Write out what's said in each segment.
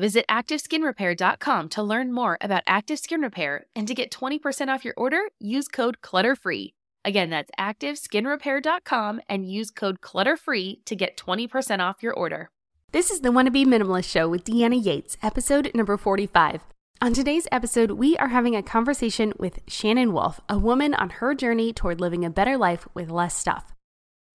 Visit ActiveSkinRepair.com to learn more about Active Skin Repair and to get 20% off your order, use code CLUTTERFREE. Again, that's ActiveSkinRepair.com and use code CLUTTERFREE to get 20% off your order. This is the Wanna Be Minimalist Show with Deanna Yates, episode number 45. On today's episode, we are having a conversation with Shannon Wolfe, a woman on her journey toward living a better life with less stuff.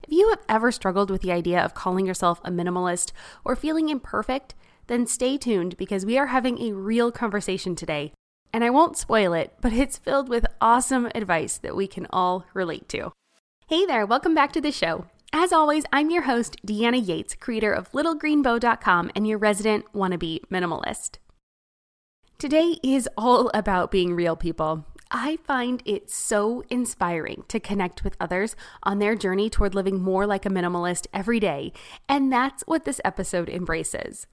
If you have ever struggled with the idea of calling yourself a minimalist or feeling imperfect, then stay tuned because we are having a real conversation today. And I won't spoil it, but it's filled with awesome advice that we can all relate to. Hey there, welcome back to the show. As always, I'm your host, Deanna Yates, creator of littlegreenbow.com and your resident wannabe minimalist. Today is all about being real people. I find it so inspiring to connect with others on their journey toward living more like a minimalist every day, and that's what this episode embraces.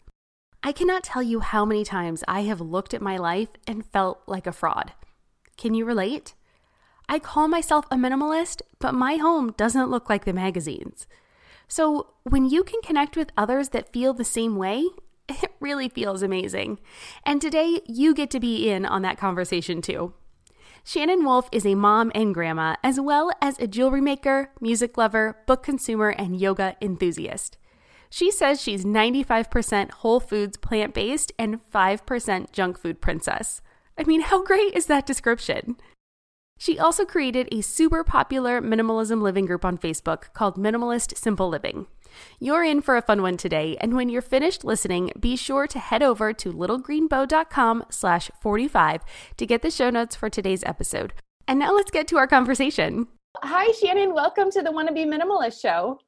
I cannot tell you how many times I have looked at my life and felt like a fraud. Can you relate? I call myself a minimalist, but my home doesn't look like the magazines. So, when you can connect with others that feel the same way, it really feels amazing. And today, you get to be in on that conversation too. Shannon Wolfe is a mom and grandma, as well as a jewelry maker, music lover, book consumer, and yoga enthusiast. She says she's 95% whole foods plant based and 5% junk food princess. I mean, how great is that description? She also created a super popular minimalism living group on Facebook called Minimalist Simple Living. You're in for a fun one today, and when you're finished listening, be sure to head over to littlegreenbow.com slash 45 to get the show notes for today's episode. And now let's get to our conversation. Hi, Shannon. Welcome to the Wanna Be Minimalist show.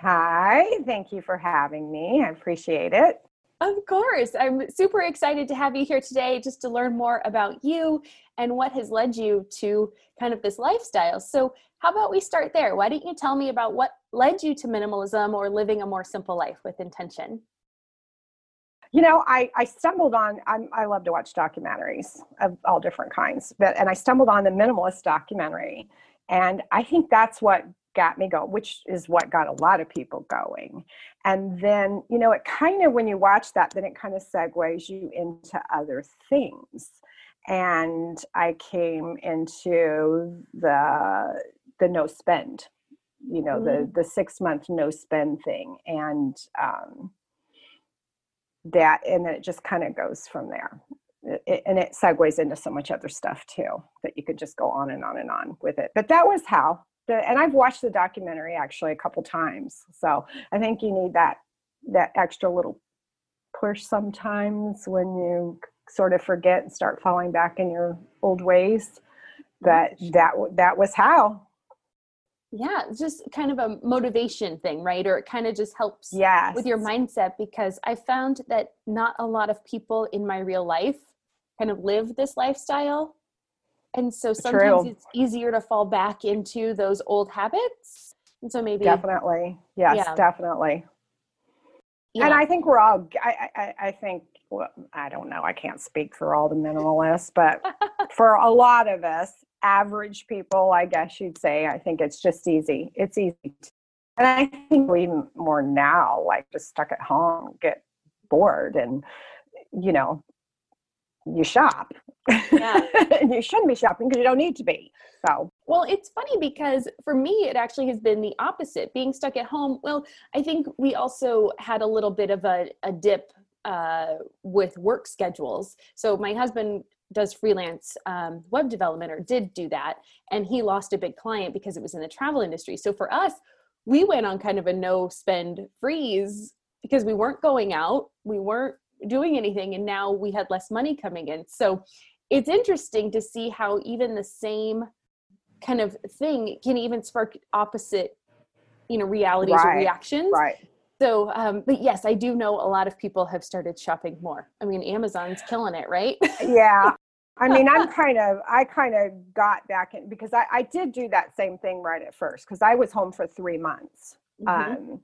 Hi, thank you for having me. I appreciate it. Of course. I'm super excited to have you here today just to learn more about you and what has led you to kind of this lifestyle. So, how about we start there? Why don't you tell me about what led you to minimalism or living a more simple life with intention? You know, I, I stumbled on, I'm, i love to watch documentaries of all different kinds, but, and I stumbled on the minimalist documentary. And I think that's what got me going, which is what got a lot of people going. And then, you know, it kind of, when you watch that, then it kind of segues you into other things. And I came into the the no spend, you know, mm-hmm. the the six month no spend thing, and um, that, and then it just kind of goes from there. It, and it segues into so much other stuff too that you could just go on and on and on with it. But that was how the, and I've watched the documentary actually a couple times. So I think you need that that extra little push sometimes when you sort of forget and start falling back in your old ways. That that that was how. Yeah, it's just kind of a motivation thing, right? Or it kind of just helps yes. with your mindset because I found that not a lot of people in my real life kind of live this lifestyle. And so sometimes True. it's easier to fall back into those old habits. And so maybe definitely. Yes, yeah. definitely. Yeah. And I think we're all I, I, I think well, I don't know, I can't speak for all the minimalists, but for a lot of us, average people, I guess you'd say, I think it's just easy. It's easy. And I think even more now, like just stuck at home, get bored and, you know, you shop. Yeah. you shouldn't be shopping because you don't need to be. So, well, it's funny because for me, it actually has been the opposite. Being stuck at home, well, I think we also had a little bit of a, a dip uh, with work schedules. So, my husband does freelance um, web development or did do that, and he lost a big client because it was in the travel industry. So, for us, we went on kind of a no spend freeze because we weren't going out, we weren't doing anything, and now we had less money coming in. So, it's interesting to see how even the same kind of thing can even spark opposite you know realities right, or reactions. right. So um but yes i do know a lot of people have started shopping more. I mean amazon's killing it right? Yeah. I mean i'm kind of i kind of got back in because i i did do that same thing right at first because i was home for three months. Mm-hmm. um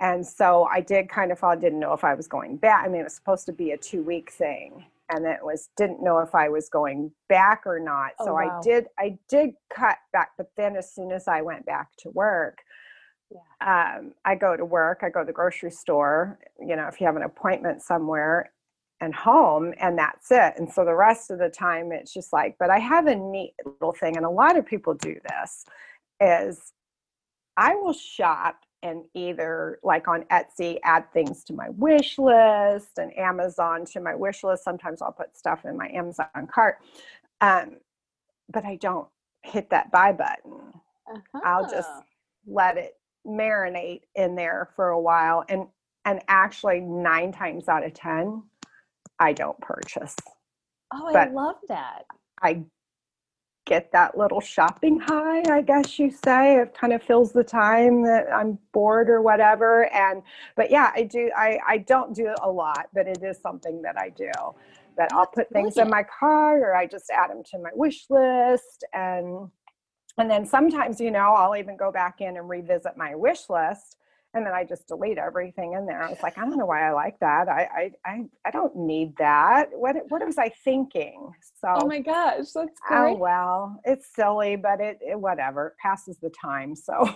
and so i did kind of i didn't know if i was going back i mean it was supposed to be a two week thing and it was didn't know if I was going back or not. Oh, so wow. I did I did cut back, but then as soon as I went back to work, yeah. um, I go to work, I go to the grocery store, you know, if you have an appointment somewhere and home and that's it. And so the rest of the time it's just like, but I have a neat little thing, and a lot of people do this, is I will shop and either like on Etsy add things to my wish list and Amazon to my wish list. Sometimes I'll put stuff in my Amazon cart. Um, but I don't hit that buy button. Uh-huh. I'll just uh-huh. let it marinate in there for a while and and actually 9 times out of 10 I don't purchase. Oh, I love that. I get that little shopping high, I guess you say. It kind of fills the time that I'm bored or whatever. And but yeah, I do I, I don't do it a lot, but it is something that I do. That oh, I'll put things in my cart or I just add them to my wish list and and then sometimes, you know, I'll even go back in and revisit my wish list and then I just delete everything in there. I was like, I don't know why I like that. I I I, I don't need that. What what was I thinking? So Oh my gosh, that's oh, great. Oh well, it's silly, but it, it whatever it passes the time. So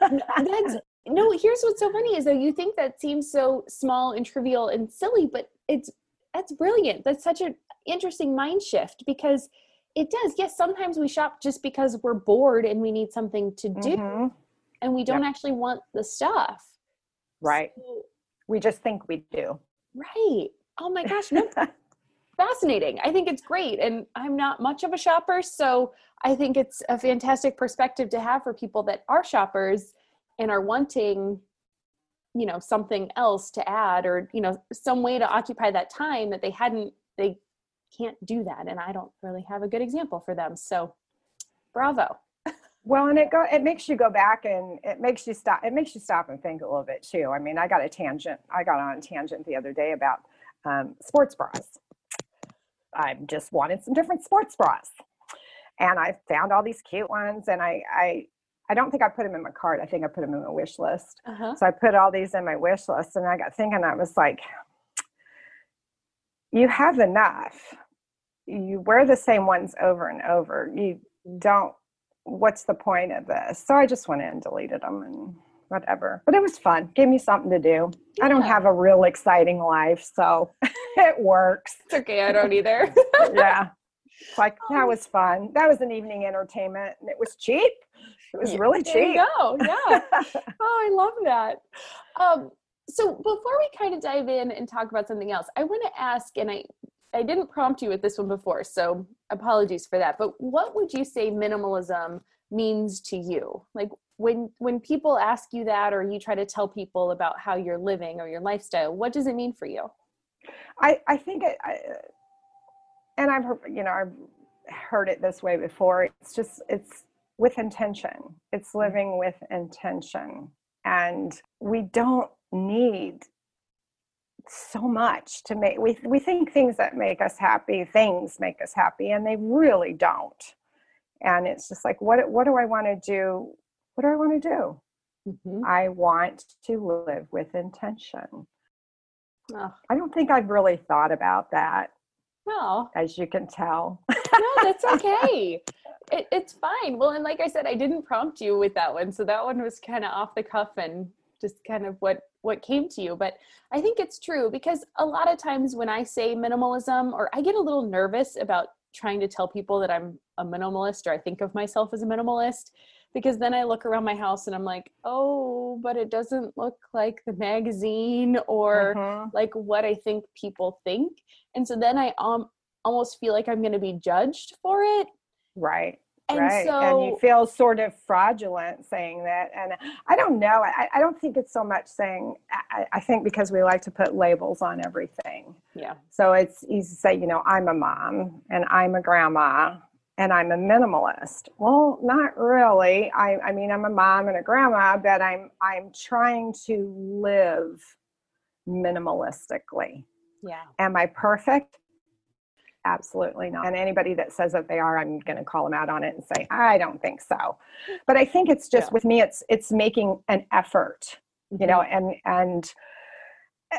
that's no. Here's what's so funny is that you think that seems so small and trivial and silly, but it's that's brilliant. That's such an interesting mind shift because it does. Yes, sometimes we shop just because we're bored and we need something to do. Mm-hmm and we don't yep. actually want the stuff. Right. So, we just think we do. Right. Oh my gosh. No. Fascinating. I think it's great. And I'm not much of a shopper. So I think it's a fantastic perspective to have for people that are shoppers and are wanting, you know, something else to add or, you know, some way to occupy that time that they hadn't, they can't do that. And I don't really have a good example for them. So bravo. Well, and it go it makes you go back and it makes you stop. It makes you stop and think a little bit too. I mean, I got a tangent. I got on a tangent the other day about um, sports bras. I just wanted some different sports bras, and I found all these cute ones. And I I I don't think I put them in my cart. I think I put them in my wish list. Uh-huh. So I put all these in my wish list, and I got thinking. I was like, you have enough. You wear the same ones over and over. You don't what's the point of this? So I just went in and deleted them and whatever. But it was fun. Gave me something to do. Yeah. I don't have a real exciting life, so it works. It's okay. I don't either. yeah. It's like that oh. was fun. That was an evening entertainment and it was cheap. It was really cheap. There you go. Yeah. oh, I love that. Um, so before we kind of dive in and talk about something else, I want to ask, and I I didn't prompt you with this one before, so apologies for that. But what would you say minimalism means to you? Like when when people ask you that or you try to tell people about how you're living or your lifestyle, what does it mean for you? I I think it, I, and I've heard, you know I've heard it this way before. It's just it's with intention. It's mm-hmm. living with intention, and we don't need so much to make we we think things that make us happy things make us happy and they really don't. And it's just like what what do i want to do? What do i want to do? Mm-hmm. i want to live with intention. Oh. i don't think i've really thought about that no as you can tell. No that's okay. It, it's fine. Well and like i said i didn't prompt you with that one so that one was kind of off the cuff and just kind of what what came to you but i think it's true because a lot of times when i say minimalism or i get a little nervous about trying to tell people that i'm a minimalist or i think of myself as a minimalist because then i look around my house and i'm like oh but it doesn't look like the magazine or uh-huh. like what i think people think. And so then i um almost feel like i'm going to be judged for it. Right and right. So, and you feel sort of fraudulent saying that. And I don't know. I, I don't think it's so much saying, I, I, think because we like to put labels on everything. Yeah. So it's easy to say, you know, I'm a mom and I'm a grandma and I'm a minimalist. Well, not really. I, I mean, I'm a mom and a grandma, but I'm, I'm trying to live minimalistically. Yeah. Am I perfect? Absolutely not. And anybody that says that they are, I'm going to call them out on it and say, I don't think so. But I think it's just yeah. with me, it's it's making an effort, you mm-hmm. know, and and eh,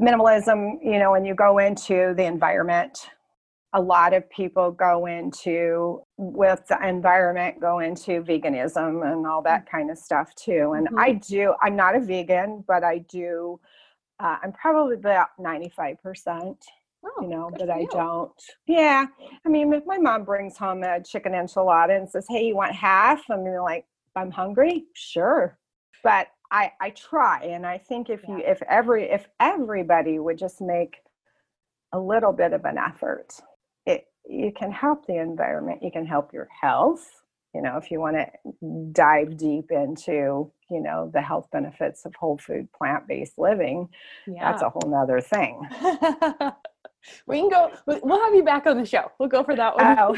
minimalism, you know, when you go into the environment, a lot of people go into with the environment go into veganism and all that kind of stuff too and mm-hmm. i do i'm not a vegan but i do uh, i'm probably about 95% Oh, you know, but I don't. Yeah. I mean, if my mom brings home a chicken enchilada and says, Hey, you want half? I'm like, I'm hungry. Sure. But I, I try. And I think if yeah. you, if every, if everybody would just make a little bit of an effort, it, you can help the environment. You can help your health. You know, if you want to dive deep into, you know, the health benefits of whole food, plant based living, yeah. that's a whole nother thing. we can go we'll have you back on the show we'll go for that one. Oh.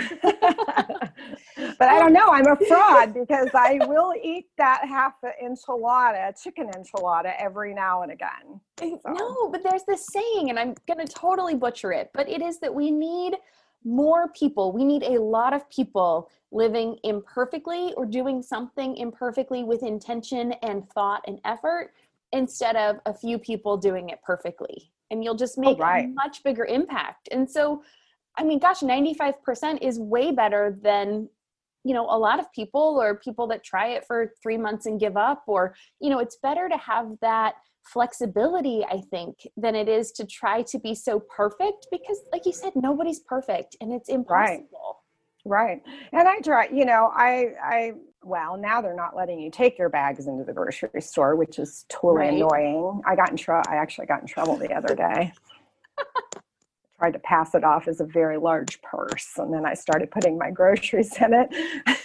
but i don't know i'm a fraud because i will eat that half enchilada chicken enchilada every now and again so. no but there's this saying and i'm going to totally butcher it but it is that we need more people we need a lot of people living imperfectly or doing something imperfectly with intention and thought and effort instead of a few people doing it perfectly and you'll just oh, make oh, right. a much bigger impact. And so, I mean, gosh, 95% is way better than, you know, a lot of people or people that try it for three months and give up. Or, you know, it's better to have that flexibility, I think, than it is to try to be so perfect because, like you said, nobody's perfect and it's impossible. Right. right. And I try, you know, I, I, well, now they're not letting you take your bags into the grocery store, which is totally right. annoying. I got in trouble. I actually got in trouble the other day. tried to pass it off as a very large purse, and then I started putting my groceries in it.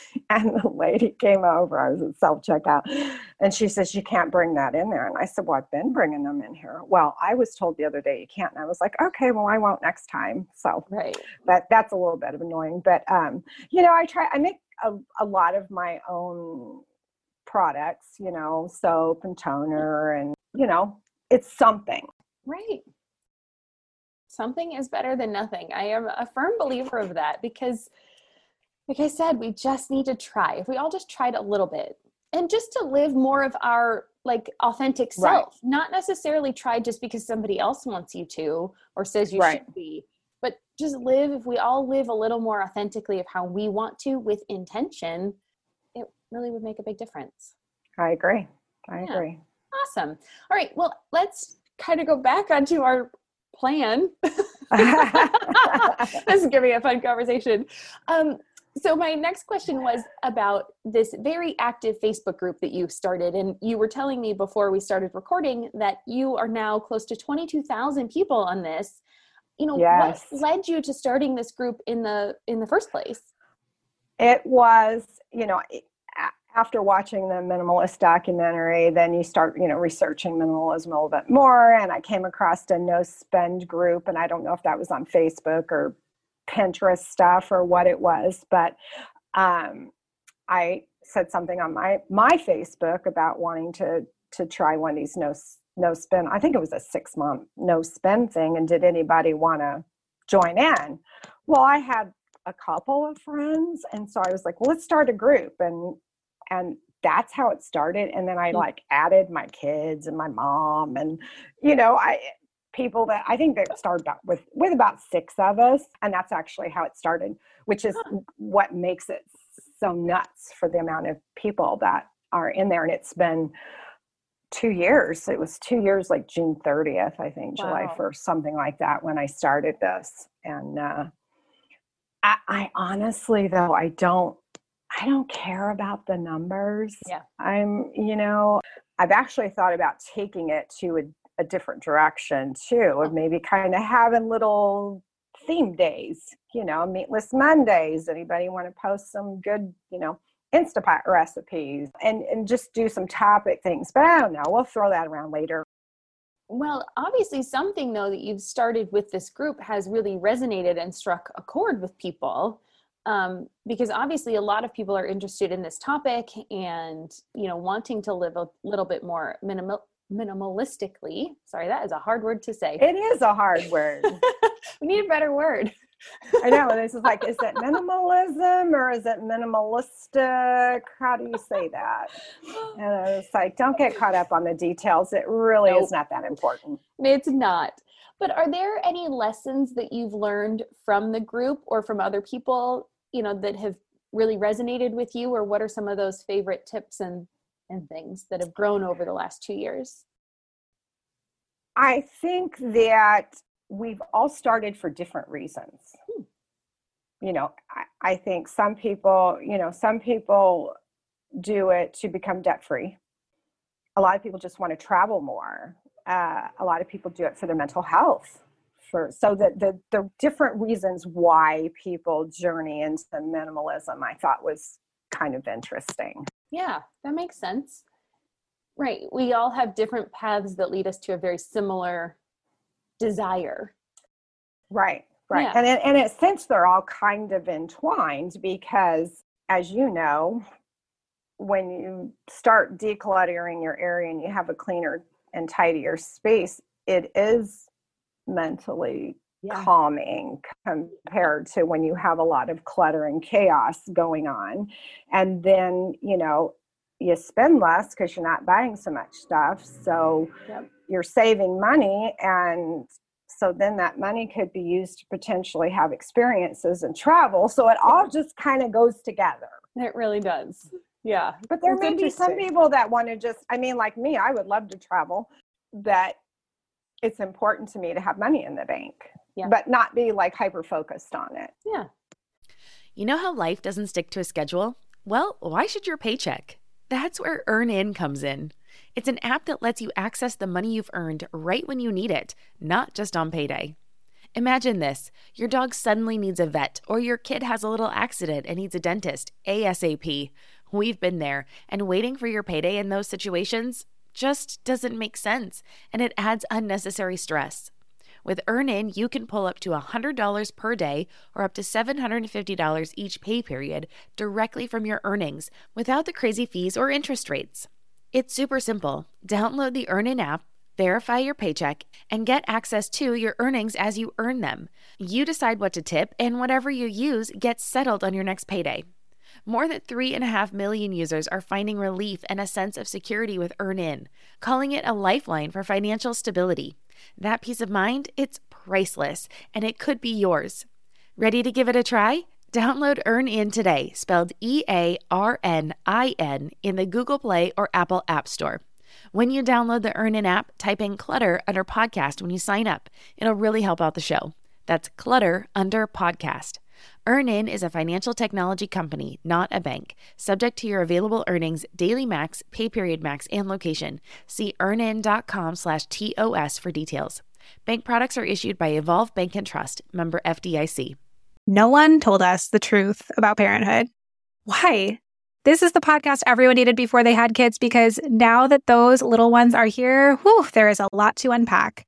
and the lady came over. I was at self checkout, and she says you can't bring that in there. And I said, "Well, I've been bringing them in here." Well, I was told the other day you can't, and I was like, "Okay, well, I won't next time." So, right. But that's a little bit of annoying. But um, you know, I try. I make a, a lot of my own products, you know, soap and toner, and, you know, it's something. Right. Something is better than nothing. I am a firm believer of that because, like I said, we just need to try. If we all just tried a little bit and just to live more of our like authentic self, right. not necessarily try just because somebody else wants you to or says you right. should be, just live if we all live a little more authentically of how we want to with intention it really would make a big difference. I agree. I yeah. agree. Awesome. All right well let's kind of go back onto our plan. This is be a fun conversation. Um, so my next question was about this very active facebook group that you started and you were telling me before we started recording that you are now close to 22000 people on this you know yes. what led you to starting this group in the in the first place it was you know after watching the minimalist documentary then you start you know researching minimalism a little bit more and i came across a no spend group and i don't know if that was on facebook or pinterest stuff or what it was but um, i said something on my my facebook about wanting to to try one of these no no spend. I think it was a six month no spend thing. And did anybody want to join in? Well, I had a couple of friends, and so I was like, well, let's start a group, and and that's how it started. And then I mm. like added my kids and my mom, and you know, I people that I think that started with with about six of us, and that's actually how it started, which is what makes it so nuts for the amount of people that are in there, and it's been two years. It was two years, like June 30th, I think, wow. July 1st, something like that, when I started this. And uh, I, I honestly, though, I don't, I don't care about the numbers. Yeah. I'm, you know, I've actually thought about taking it to a, a different direction too, of maybe kind of having little theme days, you know, meatless Mondays. Anybody want to post some good, you know, Instapot recipes and, and just do some topic things. But I don't know, we'll throw that around later. Well, obviously, something though that you've started with this group has really resonated and struck a chord with people. Um, because obviously, a lot of people are interested in this topic and you know wanting to live a little bit more minimal minimalistically. Sorry, that is a hard word to say. It is a hard word. we need a better word. I know. This is like, is it minimalism or is it minimalistic? How do you say that? And it's like, don't get caught up on the details. It really nope. is not that important. It's not. But are there any lessons that you've learned from the group or from other people, you know, that have really resonated with you? Or what are some of those favorite tips and, and things that have grown over the last two years? I think that we've all started for different reasons. Hmm. You know, I, I, think some people, you know, some people do it to become debt free. A lot of people just want to travel more. Uh, a lot of people do it for their mental health. For so that the the different reasons why people journey into minimalism, I thought was kind of interesting. Yeah, that makes sense. Right. We all have different paths that lead us to a very similar desire. Right, right. Yeah. And, in, and in a sense, they're all kind of entwined because, as you know, when you start decluttering your area and you have a cleaner and tidier space, it is mentally yeah. calming compared to when you have a lot of clutter and chaos going on. And then, you know, you spend less because you're not buying so much stuff. So yep. you're saving money and so then that money could be used to potentially have experiences and travel. So it all just kind of goes together. It really does. Yeah. But there may be some people that want to just, I mean, like me, I would love to travel, that it's important to me to have money in the bank, yeah. but not be like hyper focused on it. Yeah. You know how life doesn't stick to a schedule? Well, why should your paycheck? That's where EarnIn comes in. It's an app that lets you access the money you've earned right when you need it, not just on payday. Imagine this your dog suddenly needs a vet, or your kid has a little accident and needs a dentist ASAP. We've been there, and waiting for your payday in those situations just doesn't make sense, and it adds unnecessary stress. With EarnIn, you can pull up to $100 per day or up to $750 each pay period directly from your earnings without the crazy fees or interest rates. It's super simple. Download the EarnIn app, verify your paycheck, and get access to your earnings as you earn them. You decide what to tip, and whatever you use gets settled on your next payday. More than 3.5 million users are finding relief and a sense of security with EarnIn, calling it a lifeline for financial stability. That peace of mind, it's priceless, and it could be yours. Ready to give it a try? Download EarnIn today, spelled E A R N I N, in the Google Play or Apple App Store. When you download the EarnIn app, type in Clutter under podcast when you sign up. It'll really help out the show. That's Clutter under podcast. EarnIn is a financial technology company, not a bank. Subject to your available earnings, daily max, pay period max, and location. See earnin.com slash TOS for details. Bank products are issued by Evolve Bank and Trust, member FDIC. No one told us the truth about parenthood. Why? This is the podcast everyone needed before they had kids because now that those little ones are here, whew, there is a lot to unpack.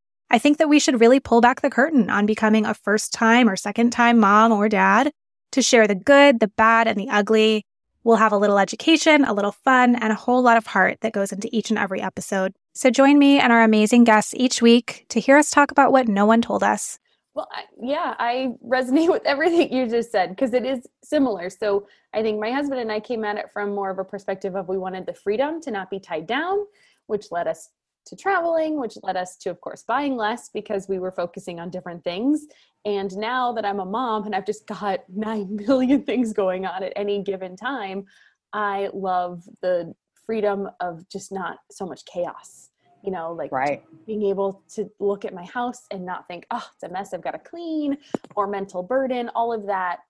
I think that we should really pull back the curtain on becoming a first time or second time mom or dad to share the good, the bad, and the ugly We'll have a little education, a little fun, and a whole lot of heart that goes into each and every episode. So join me and our amazing guests each week to hear us talk about what no one told us. Well, I, yeah, I resonate with everything you just said because it is similar. So I think my husband and I came at it from more of a perspective of we wanted the freedom to not be tied down, which led us to traveling, which led us to, of course, buying less because we were focusing on different things. And now that I'm a mom and I've just got 9 million things going on at any given time, I love the freedom of just not so much chaos. You know, like right. being able to look at my house and not think, oh, it's a mess, I've got to clean, or mental burden, all of that,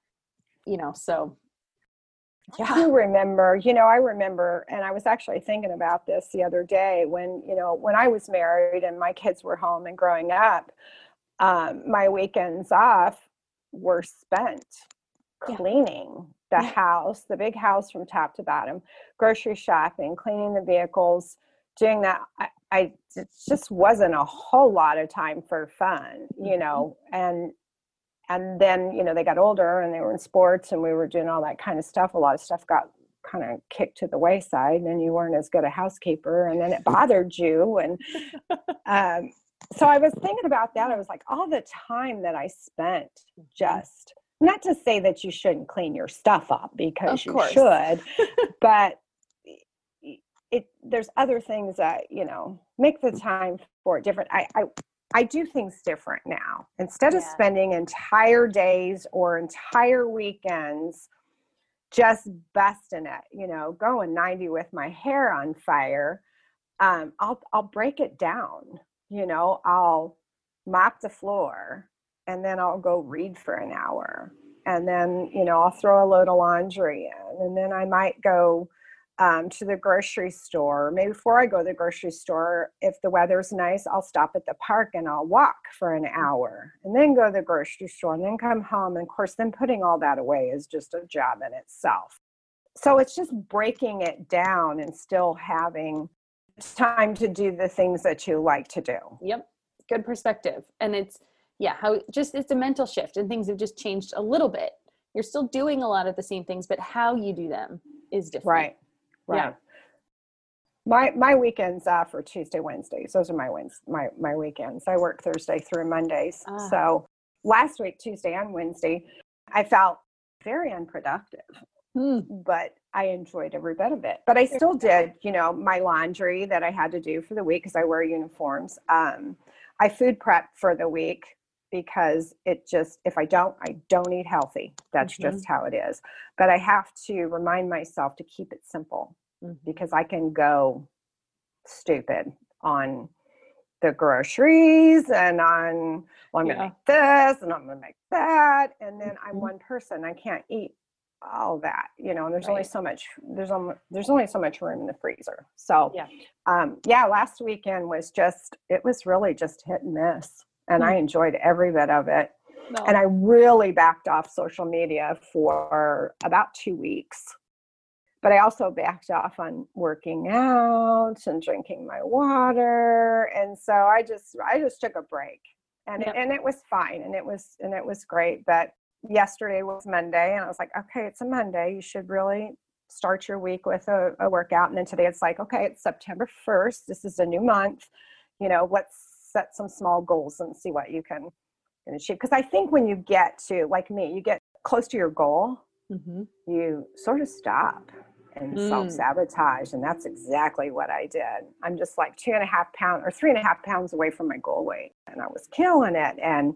you know. So yeah. I do remember, you know, I remember, and I was actually thinking about this the other day when, you know, when I was married and my kids were home and growing up, um, my weekends off were spent yeah. cleaning the yeah. house, the big house from top to bottom, grocery shopping, cleaning the vehicles, doing that. I, I it just wasn't a whole lot of time for fun, you mm-hmm. know, and and then you know they got older and they were in sports and we were doing all that kind of stuff. A lot of stuff got kind of kicked to the wayside and you weren't as good a housekeeper and then it bothered you. And um, so i was thinking about that. I was like all the time that i spent mm-hmm. just not to say that you shouldn't clean your stuff up because you should but it there's other things that you know make the time for it different. I i I do things different now. Instead of spending entire days or entire weekends just busting it, you know, going 90 with my hair on fire, um, I'll I'll break it down. You know, I'll mop the floor and then I'll go read for an hour. And then, you know, I'll throw a load of laundry in and then I might go um, to the grocery store. Maybe before I go to the grocery store, if the weather's nice, I'll stop at the park and I'll walk for an hour and then go to the grocery store and then come home. And of course, then putting all that away is just a job in itself. So it's just breaking it down and still having time to do the things that you like to do. Yep. Good perspective. And it's, yeah, how just it's a mental shift and things have just changed a little bit. You're still doing a lot of the same things, but how you do them is different. Right. Yeah. My my weekends off are Tuesday, Wednesdays. Those are my wins my my weekends. I work Thursday through Mondays. Ah. So last week, Tuesday and Wednesday, I felt very unproductive. Hmm. But I enjoyed every bit of it. But I still did, you know, my laundry that I had to do for the week because I wear uniforms. Um, I food prep for the week because it just if i don't i don't eat healthy that's mm-hmm. just how it is but i have to remind myself to keep it simple. Because i can go stupid on the groceries and on well i'm yeah. gonna make this and i'm gonna make that and then i'm mm-hmm. one person i can't eat all that you know and there's right. only so much there's only there's only so much room in the freezer so yeah um yeah last weekend was just it was really just hit and miss and I hmm. enjoyed every bit of it. No. And I really backed off social media for about two weeks. But I also backed off on working out and drinking my water. And so I just I just took a break. And yep. it, and it was fine and it was and it was great. But yesterday was Monday and I was like, okay, it's a Monday. You should really start your week with a, a workout. And then today it's like, okay, it's September 1st. This is a new month. You know, let's set some small goals and see what you can, can achieve. Because I think when you get to, like me, you get close to your goal, mm-hmm. you sort of stop and mm. self sabotage. And that's exactly what I did. I'm just like two and a half pounds or three and a half pounds away from my goal weight. And I was killing it. And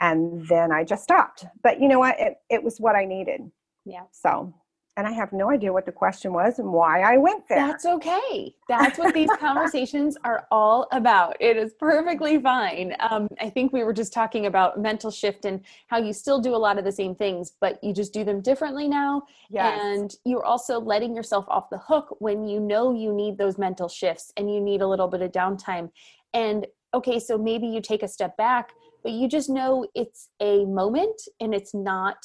and then I just stopped. But you know what? It, it was what I needed. Yeah. So and I have no idea what the question was and why I went there. That's okay. That's what these conversations are all about. It is perfectly fine. Um, I think we were just talking about mental shift and how you still do a lot of the same things, but you just do them differently now. Yes. And you're also letting yourself off the hook when you know you need those mental shifts and you need a little bit of downtime. And okay, so maybe you take a step back, but you just know it's a moment and it's not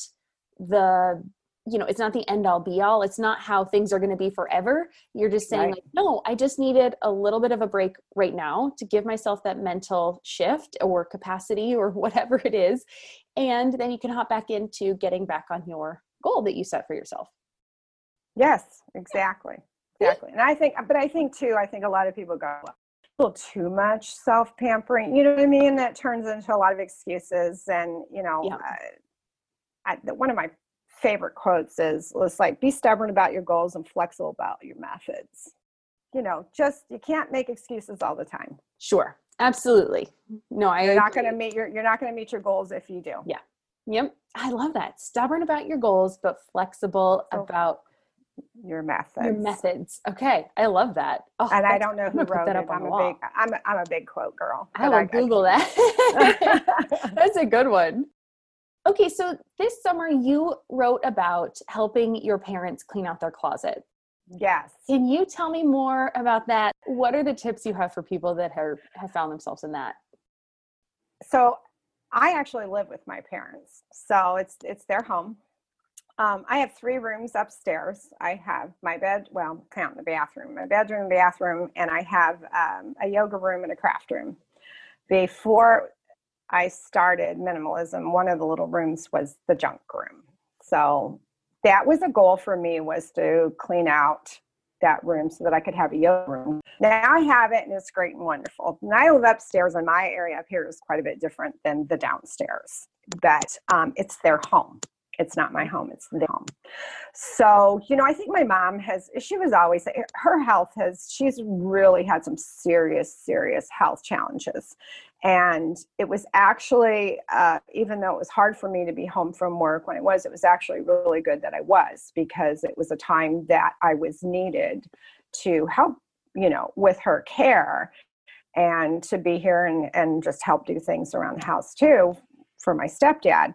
the you know it's not the end all be all it's not how things are going to be forever you're just saying Right. like no i just needed a little bit of a break right now to give myself that mental shift or capacity or whatever it is and then you can hop back into getting back on your goal that you set for yourself Yes, exactly. Exactly. And I think, but I think too, I think a lot of people go a little too much self pampering. You know what I mean? That turns into a lot of excuses. And, you know, Yeah. uh, I, one of my favorite quotes is, it's like, be stubborn about your goals and flexible about your methods. You know, just, you can't make excuses all the time. sure absolutely no i You're not going to meet your, you're not going to meet your goals if you do. Yeah. yep i love that stubborn about your goals but flexible So about Your methods. your methods okay i love that oh, And I don't know who wrote that it. up on I'm the a wall. big, I'm, a, I'm a big quote girl. I will Google that. That's a good one. Okay, so this summer you wrote about helping your parents clean out their closet. yes. Can you tell me more about that? What are the tips you have for people that have, have found themselves in that? so I actually live with my parents, so it's it's their home. Um, I have three rooms upstairs. I have my bed, well, count the bathroom, my bedroom, bathroom, and I have um, a yoga room and a craft room. Before I started minimalism, one of the little rooms was the junk room. So that was a goal for me was to clean out that room so that I could have a yoga room. Now I have it and it's great and wonderful. And I live upstairs and my area up here is quite a bit different than the downstairs, but um, it's their home. It's not my home, it's their home. So, you know, I think my mom has, she was always, her health has, she's really had some serious, serious health challenges. And it was actually, uh, even though it was hard for me to be home from work when it was, it was actually really good that I was because it was a time that I was needed to help, you know, with her care and to be here and, and just help do things around the house too for my stepdad.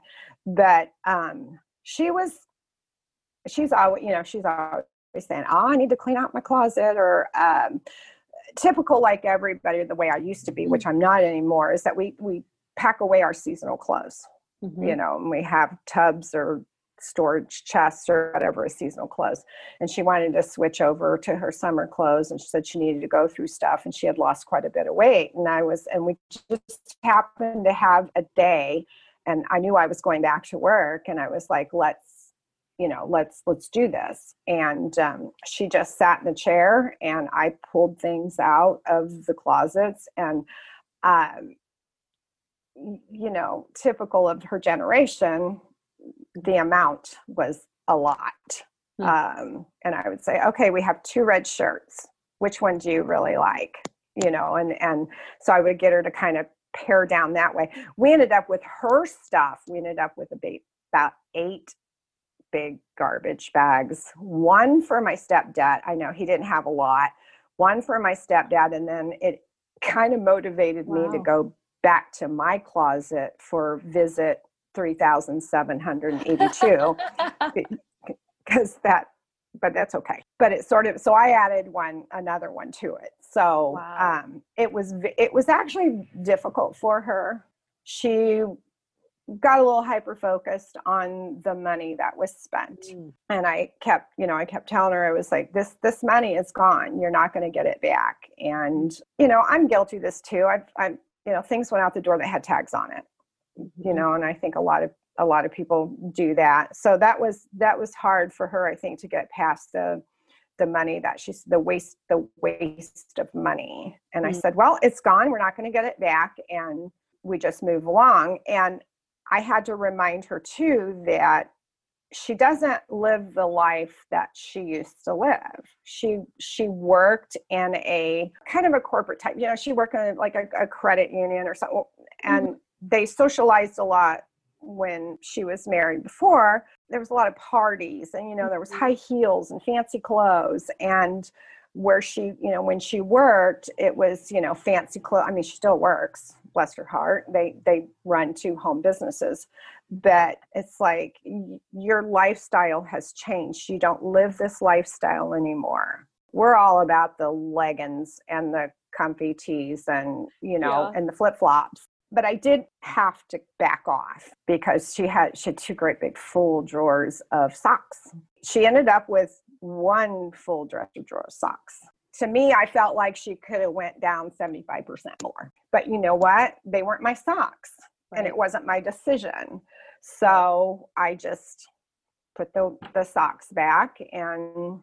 But um, she was, she's always, you know, she's always saying, oh, I need to clean out my closet or, um, typical like everybody the way I used to be, which I'm not anymore, is that we we pack away our seasonal clothes, Mhm. you know, and we have tubs or storage chests or whatever is seasonal clothes. And she wanted to switch over to her summer clothes and she said she needed to go through stuff and she had lost quite a bit of weight. And I was and we just happened to have a day and I knew I was going back to work and I was like, let's you know let's let's do this. And um, she just sat in the chair and i pulled things out of the closets and um, you know typical of her generation the amount was a lot. Hmm. um, and i would say okay we have two red shirts. Which one do you really like? You know and and so i would get her to kind of pare down that way. We ended up with her stuff we ended up with ba- about eight big garbage bags. One for my stepdad i know he didn't have a lot. One for my stepdad and then it kind of motivated me to go back to my closet for visit 3782 because that but that's okay. But it sort of so i added one another one to it. So Wow. um it was it was actually difficult for her. She got a little hyper focused on the money that was spent. Mm. and i kept you know i kept telling her i was like this this money is gone. You're not going to get it back. And you know i'm guilty of this too. I've i'm you know things went out the door that had tags on it. You know and i think a lot of a lot of people do that. So that was that was hard for her i think to get past the the money that she's the waste the waste of money. And i Mm. said well it's gone. We're not going to get it back. And we just move along. And i had to remind her too that she doesn't live the life that she used to live. She she worked in a kind of a corporate type you know she worked in like a, a credit union or something and they socialized a lot when she was married before, there was a lot of parties and, you know, there was mm-hmm. high heels and fancy clothes. And where she, you know, when she worked, it was, you know, fancy clothes. I mean, she still works, bless her heart. They, they run two home businesses, but it's like your lifestyle has changed. You don't live this lifestyle anymore. We're all about the leggings and the comfy tees and, you know, yeah. and the flip flops but I did have to back off because she had she had two great big full drawers of socks. She ended up with one full dresser drawer of socks. To me, I felt like she could have went down 75% more. But you know what? They weren't my socks right. and it wasn't my decision. So I just put the the socks back and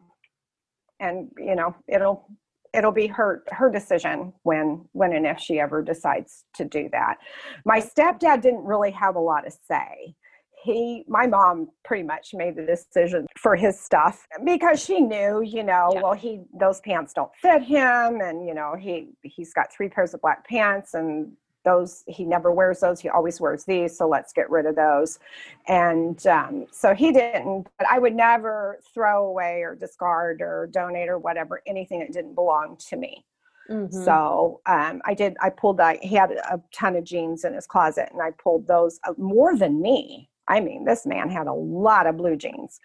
and you know, it'll it'll be her her decision when when and if she ever decides to do that my stepdad didn't really have a lot to say he my mom pretty much made the decision for his stuff because she knew you know yeah. well he those pants don't fit him and you know he he's got three pairs of black pants and those he never wears those he always wears these so let's get rid of those and um, so he didn't but i would never throw away or discard or donate or whatever anything that didn't belong to me mm-hmm. so um, i did i pulled that he had a ton of jeans in his closet and i pulled those uh, more than me I mean, this man had a lot of blue jeans.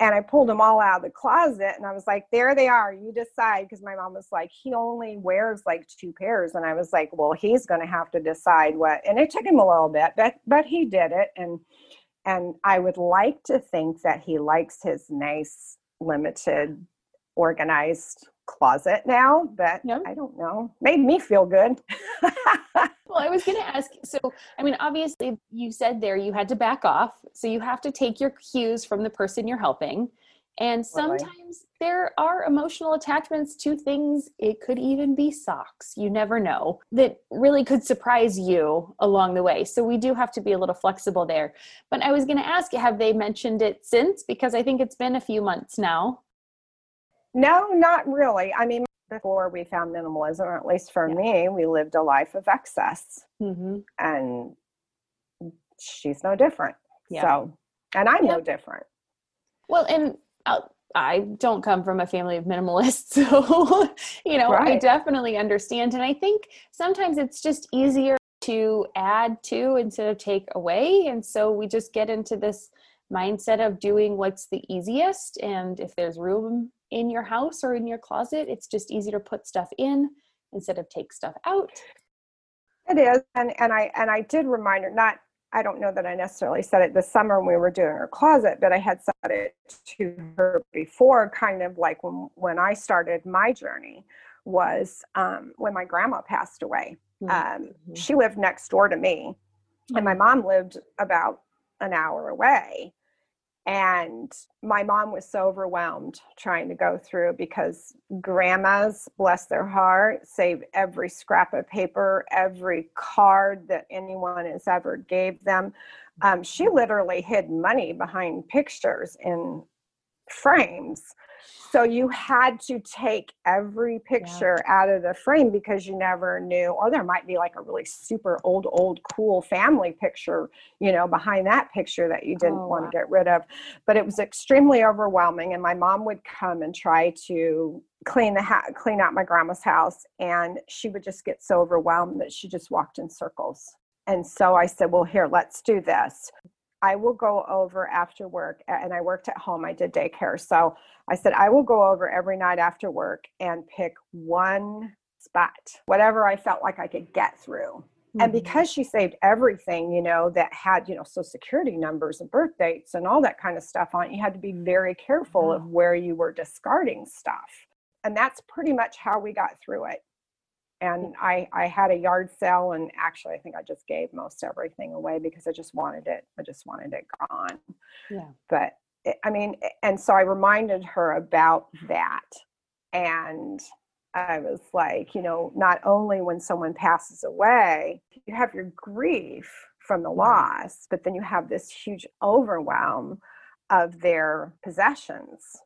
And I pulled them all out of the closet and I was like, there they are. You decide. Because my mom was like, he only wears like two pairs. And I was like, well, he's going to have to decide what. And it took him a little bit, but, but he did it. And, and I would like to think that he likes his nice, limited, organized closet now, but. I don't know. Made me feel good. well, I was going to ask so, I mean, obviously, you said there you had to back off. So you have to take your cues from the person you're helping. And sometimes there are emotional attachments to things. It could even be socks. You never know that really could surprise you along the way. So we do have to be a little flexible there. But I was going to ask, have they mentioned it since? Because I think it's been a few months now. No, not really. I mean, before we found minimalism, or at least for yeah. me, we lived a life of excess. Mm-hmm. And she's no different. Yeah. So, and I'm yeah. no different. Well, and uh, I don't come from a family of minimalists. So, you know, right. I definitely understand. And I think sometimes it's just easier to add to instead of take away. And so we just get into this mindset of doing what's the easiest. And if there's room in your house or in your closet. It's just easy to put stuff in instead of take stuff out. It is. And and I and I did remind her, not I don't know that I necessarily said it this summer when we were doing her closet, but I had said it to her before, kind of like when when I started my journey was um, when my grandma passed away. Mm-hmm. Um, mm-hmm. she lived next door to me, and my mom lived about an hour away and my mom was so overwhelmed trying to go through because grandmas bless their heart save every scrap of paper every card that anyone has ever gave them. Um, she literally hid money behind pictures in frames so you had to take every picture yeah. out of the frame because you never knew or there might be like a really super old old cool family picture you know behind that picture that you didn't oh, want wow. to get rid of but it was extremely overwhelming and my mom would come and try to clean the ha- clean out my grandma's house and she would just get so overwhelmed that she just walked in circles and so I said, well, here, let's do this. I will go over after work, and I worked at home, I did daycare. So I said, I will go over every night after work and pick one spot, whatever I felt like I could get through. Mm-hmm. And because she saved everything, you know, that had, you know, social security numbers and birth dates and all that kind of stuff on it, you had to be very careful mm-hmm. of where you were discarding stuff. And that's pretty much how we got through it and I, I had a yard sale and actually i think i just gave most everything away because i just wanted it i just wanted it gone. Yeah. But it, i mean eh, and so i reminded her about that and i was like you know not only when someone passes away you have your grief from the loss but then you have this huge overwhelm of their possessions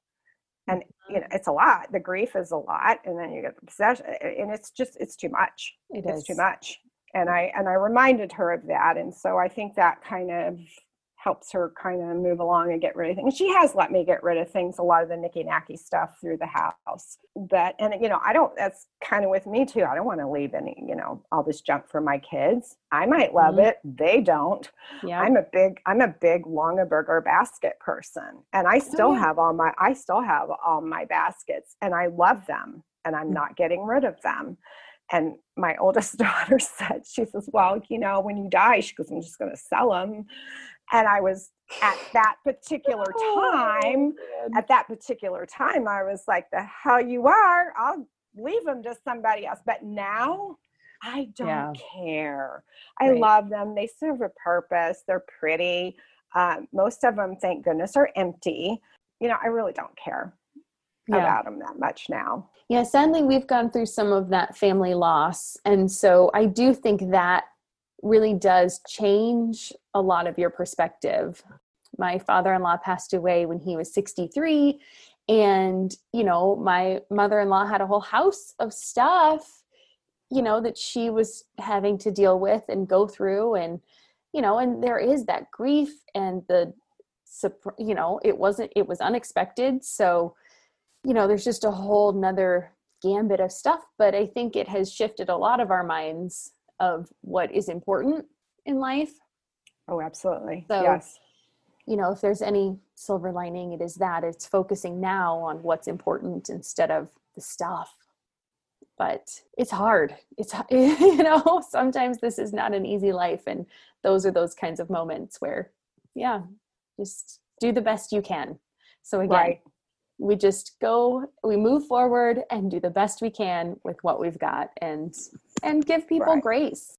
and you know mm-hmm. it's a lot. The grief is a lot and then you get the possession and it's just it's too much. It it's is. too much. And mm-hmm. i and i reminded her of that. And so i think that kind of helps her kind of move along and get rid of things. She has let me get rid of things, a lot of the nicky nacky stuff through the house. But, and you know, I don't, that's kind of with me too. I don't want to leave any, you know, all this junk for my kids. I might love mm-hmm. it. They don't. Yeah. I'm a big, I'm a big Longaberger basket person and I oh, still oh, yeah. have all my, I still have all my baskets and I love them and I'm mm. not getting rid of them. And my oldest daughter said, she says, well, you know, when you die, she goes, I'm just going to sell them and i was at that particular oh, time oh, at that particular time i was like the hell you are i'll leave them to somebody else. But now i don't yeah. care. I right. love them. They serve a purpose. They're pretty. Um, most of them thank goodness are empty. You know i really don't care yeah. about them that much now. Yeah sadly we've gone through some of that family loss and so i do think that really does change a lot of your perspective. My father in law passed away when he was 63. And, you know, my mother in law had a whole house of stuff, you know, that she was having to deal with and go through. And, you know, and there is that grief and the, you know, it wasn't, it was unexpected. So, you know, there's just a whole nother gambit of stuff. But I think it has shifted a lot of our minds of what is important in life. Oh, absolutely. So, yes. You know, if there's any silver lining, it is that it's focusing now on what's important instead of the stuff. But it's hard. It's, you know, sometimes this is not an easy life. And those are those kinds of moments where, yeah, just do the best you can. So, again, right. we just go, we move forward and do the best we can with what we've got. And and give people right. grace.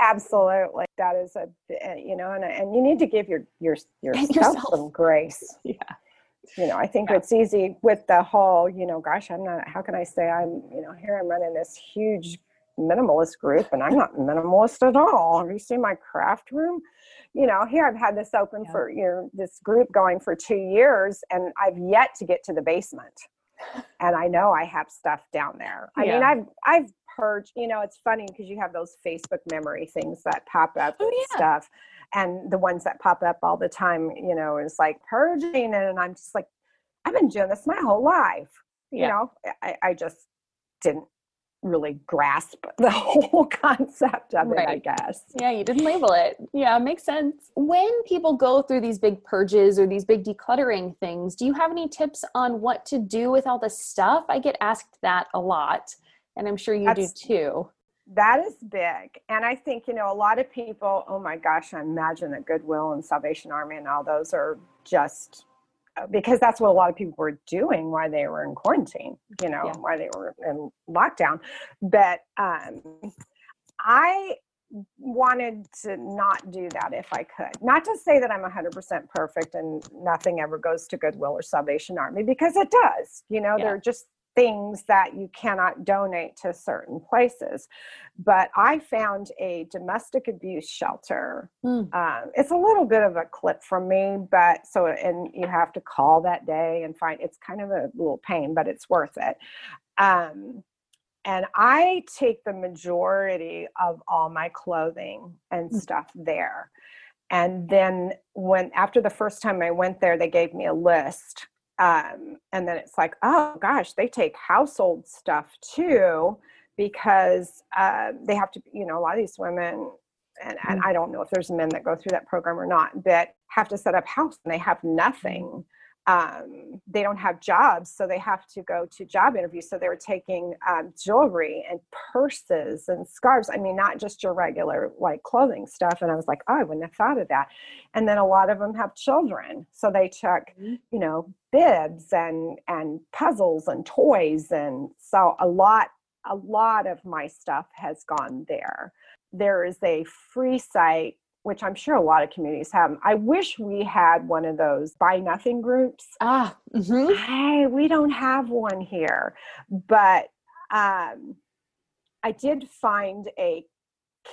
Absolutely, that is a eh, you know, and and you need to give your your yourself, yourself. some grace. Yeah, you know, I think yeah. it's easy with the whole, you know, gosh, I'm not. How can I say I'm, you know, here I'm running this huge minimalist group, and I'm not minimalist at all. Have you seen my craft room? You know, here I've had this open yeah. for you know this group going for two years, and I've yet to get to the basement and I know I have stuff down there. I yeah. mean, I've I've purged. You know, it's funny because you have those Facebook memory things that pop up oh, and yeah. stuff, and the ones that pop up all the time. You know, is like purging, and I'm just like, I've been doing this my whole life. You yeah. know, I, I just didn't really grasp the whole concept of right. it, I guess. Yeah, you didn't label it. Yeah, makes sense. When people go through these big purges or these big decluttering things, do you have any tips on what to do with all the stuff? I get asked that a lot, and I'm sure you That's, do too. That is big. And I think, you know, a lot of people, oh my gosh, I imagine that Goodwill and Salvation Army and all those are just because that's what a lot of people were doing while they were in quarantine, you know, yeah. while they were in lockdown. But um, I wanted to not do that if I could. Not to say that I'm 100% perfect and nothing ever goes to Goodwill or Salvation Army because it does. You know, yeah. they're just things that you cannot donate to certain places. But I found a domestic abuse shelter. Mm. Um, it's a little bit of a clip from me, but so, and you have to call that day and find it's kind of a little pain, but it's worth it. Um, and I take the majority of all my clothing and mm. stuff there. And then when after the first time I went there, they gave me a list um, and then it's like oh gosh they take household stuff too because uh, they have to you know a lot of these women and, and mm. i don't know if there's men that go through that program or not but have to set up house and they have nothing um, they don't have jobs, so they have to go to job interviews. So they were taking um, jewelry and purses and scarves. I mean, not just your regular like clothing stuff. And I was like, oh, I wouldn't have thought of that. And then a lot of them have children, so they took, mm-hmm. you know, bibs and and puzzles and toys, and so a lot a lot of my stuff has gone there. There is a free site which I'm sure a lot of communities have. I wish we had one of those buy nothing groups. Ah, mm-hmm. hey, we don't have one here, but um, I did find a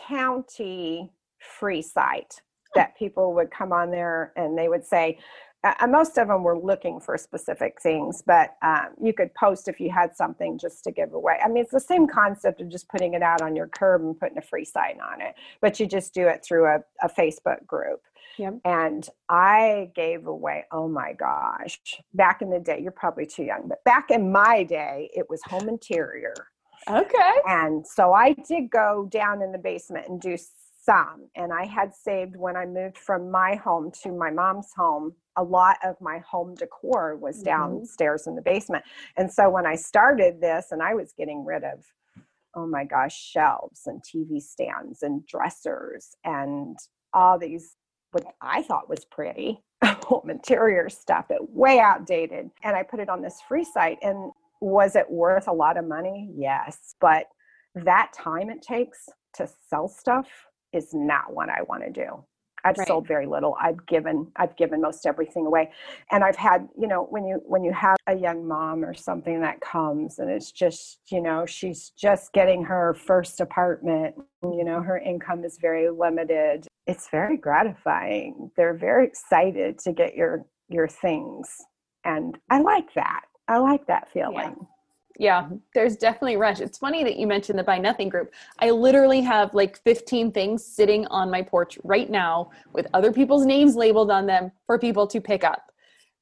county free site that people would come on there and they would say, uh, most of them were looking for specific things, but um, you could post if you had something just to give away. I mean, it's the same concept of just putting it out on your curb and putting a free sign on it, but you just do it through a, a Facebook group. Yep. And I gave away, oh my gosh, back in the day, you're probably too young, but back in my day, it was home interior. Okay. And so I did go down in the basement and do some. And I had saved when I moved from my home to my mom's home, a lot of my home decor was mm-hmm. downstairs in the basement. And so when I started this, and I was getting rid of, oh my gosh, shelves and TV stands and dressers and all these, what I thought was pretty home interior stuff, it way outdated. And I put it on this free site. And was it worth a lot of money? Yes. But that time it takes to sell stuff is not what I want to do. I've right. sold very little. I've given I've given most everything away. And I've had, you know, when you when you have a young mom or something that comes and it's just, you know, she's just getting her first apartment, you know, her income is very limited. It's very gratifying. They're very excited to get your your things. And I like that. I like that feeling. Yeah yeah mm-hmm. there's definitely rush. It's funny that you mentioned the buy nothing group. I literally have like 15 things sitting on my porch right now with other people's names labeled on them for people to pick up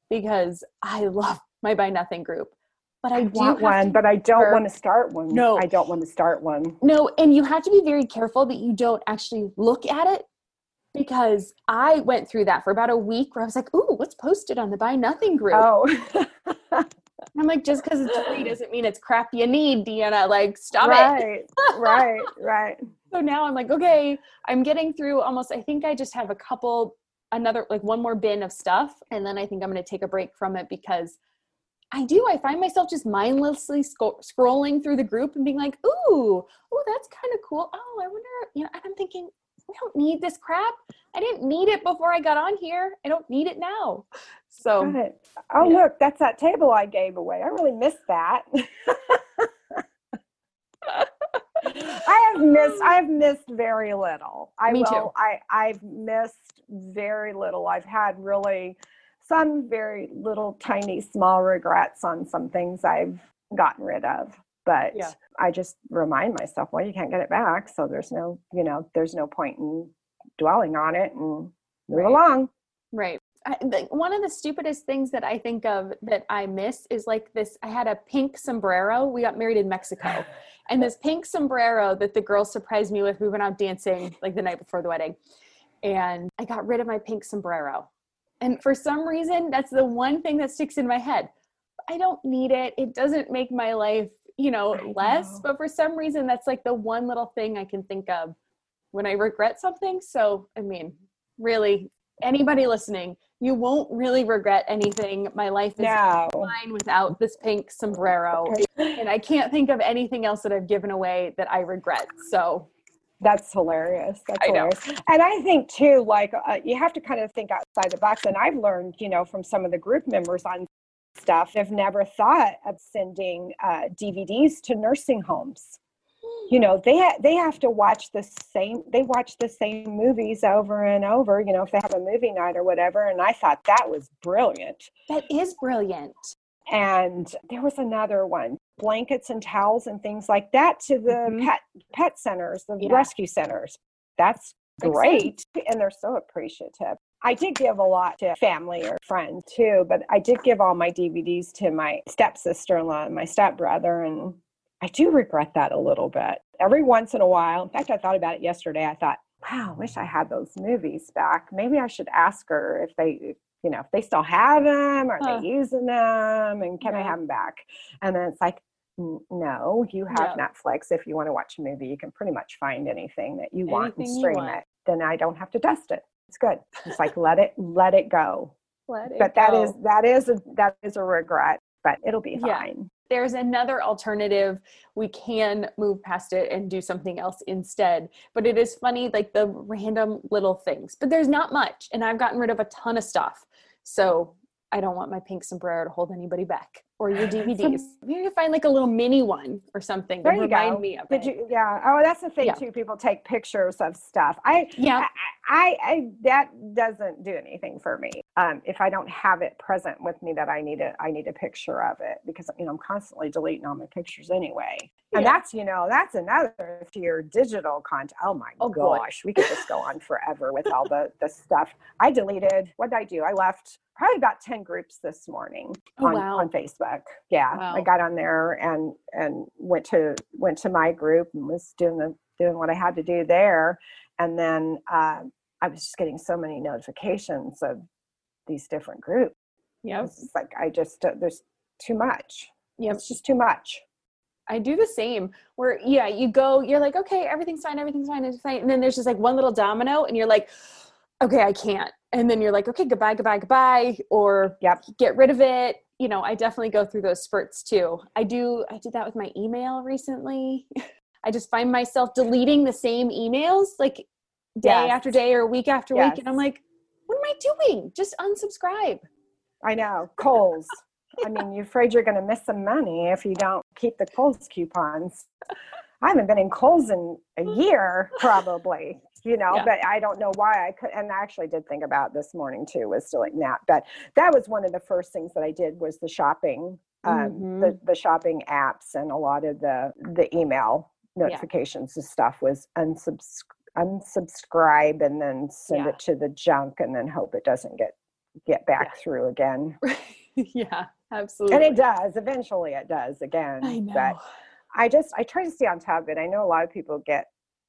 because i love my buy nothing group. But i, I want one but i don't want to start one. No. I don't want to start one. No and you have to be very careful that you don't actually look at it because I went through that for about a week where I was like, "Ooh, what's posted on the Buy Nothing group?" Oh, I'm like, just because it's free doesn't mean it's crap you need, Deanna. Like, stop right, it. right, right. So now I'm like, okay, I'm getting through almost, I think I just have a couple, another, like one more bin of stuff. And then I think I'm going to take a break from it because I do. I find myself just mindlessly sc- scrolling through the group and being like, ooh, oh, that's kind of cool. Oh, I wonder, you know, and I'm thinking, I don't need this crap. I didn't need it before I got on here. I don't need it now. So, right. oh, yeah. look, that's that table I gave away. I really missed that. I have missed. I have missed very little. I Me will, too. I I've missed very little. I've had really some very little, tiny, small regrets on some things I've gotten rid of but yeah. i just remind myself well you can't get it back so there's no you know there's no point in dwelling on it and move right. along. Right. I, the, one of the stupidest things that i think of that i miss is like this i had a pink sombrero. We got married in mexico. And this pink sombrero that the girls surprised me with we went out dancing like the night before the wedding. And i got rid of my pink sombrero. And for some reason that's the one thing that sticks in my head. I don't need it. It doesn't make my life you know, I less. Know. But for some reason, that's like the one little thing I can think of when I regret something. So, I mean, really, anybody listening, you won't really regret anything. My life is no. fine without this pink sombrero. and I can't think of anything else that I've given away that I regret. So, that's hilarious. That's I hilarious. Know. And I think too, like uh, you have to kind of think outside the box. And I've learned, you know, from some of the group members on stuff have never thought of sending uh, DVDs to nursing homes. You know, they ha- they have to watch the same. They watch the same movies over and over. You know, if they have a movie night or whatever. And I thought that was brilliant. That is brilliant. And there was another one, blankets and towels and things like that to the Mhm. pet pet centers, the Yeah. rescue centers. That's great, and they're so appreciative. I did give a lot to family or friends too, but I did give all my DVDs to my stepsister-in-law and my stepbrother, and I do regret that a little bit. Every once in a while, in fact, I thought about it yesterday. I thought, wow, I wish I had those movies back. Maybe I should ask her if they, you know, if they still have them, are Huh. they using them, and can I have them back? And then it's like, no, you have Yeah. Netflix. If you want to watch a movie, you can pretty much find anything that you want and Anything you stream want. it. Then I don't have to dust it. It's good. It's like let it let it go. Let it But that is go. that is a that is a regret. But it'll be Yeah. fine. there's another alternative we can move past it and do something else instead but it is funny like the random little things but there's not much and i've gotten rid of a ton of stuff so i don't want my pink sombrero to hold anybody back or your dvds you can find like a little mini one or something There to you remind go. me of Did it you? Yeah. Oh, that's the thing Yeah. too. People take pictures of stuff. I yeah I, I that doesn't do anything for me. Um, if I don't have it present with me, that I need a I need a picture of it because you know I'm constantly deleting all my pictures anyway. And Yeah. that's you know that's another to your digital content. Oh my Oh, boy. gosh, we could just go on forever with all the the stuff. I deleted. What did I do? I left probably about ten groups this morning Oh, on, wow. on Facebook. Yeah, I got on there and and went to went to my group and was doing the doing what I had to do there, and then uh, I was just getting so many notifications of these different groups. yep It's like I just uh, there's too much. Yeah, It's just too much. I do the same where yeah, you go, you're like, okay, everything's fine, everything's fine, everything's fine. And then there's just like one little domino and you're like, okay, I can't. And then you're like, okay, goodbye, goodbye, goodbye, or Yep. get rid of it. You know, I definitely go through those spurts too. I do I did that with my email recently. I just find myself deleting the same emails like day Yes. after day or week after week. And I'm like, what am I doing? Just unsubscribe. I know Kohl's. I mean, you're afraid you're going to miss some money if you don't keep the Kohl's coupons. I haven't been in Kohl's in a year, probably. You know, Yeah. but I don't know why I could. And I actually did think about this morning too, was doing that. But that was one of the first things that I did was the shopping, um, Mhm. the the shopping apps, and a lot of the the email notifications and stuff was unsubscribe unsubscribe and then send Yeah. it to the junk and then hope it doesn't get get back Yeah. through again yeah, absolutely. and it does eventually it does again I know. but i just i try to stay on top of it i know a lot of people get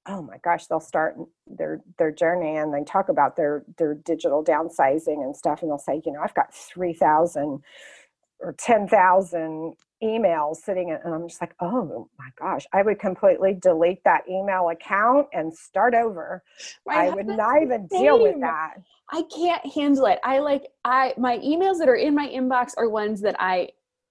oh my gosh they'll start their their journey and they talk about their their digital downsizing and stuff and they'll say you know i've got 3000 or 10,000 emails sitting in, and I'm just like, oh my gosh, I would completely delete that email account and start over. I, would not even deal with that. I can't handle it. I like I my emails that are in my inbox are ones that I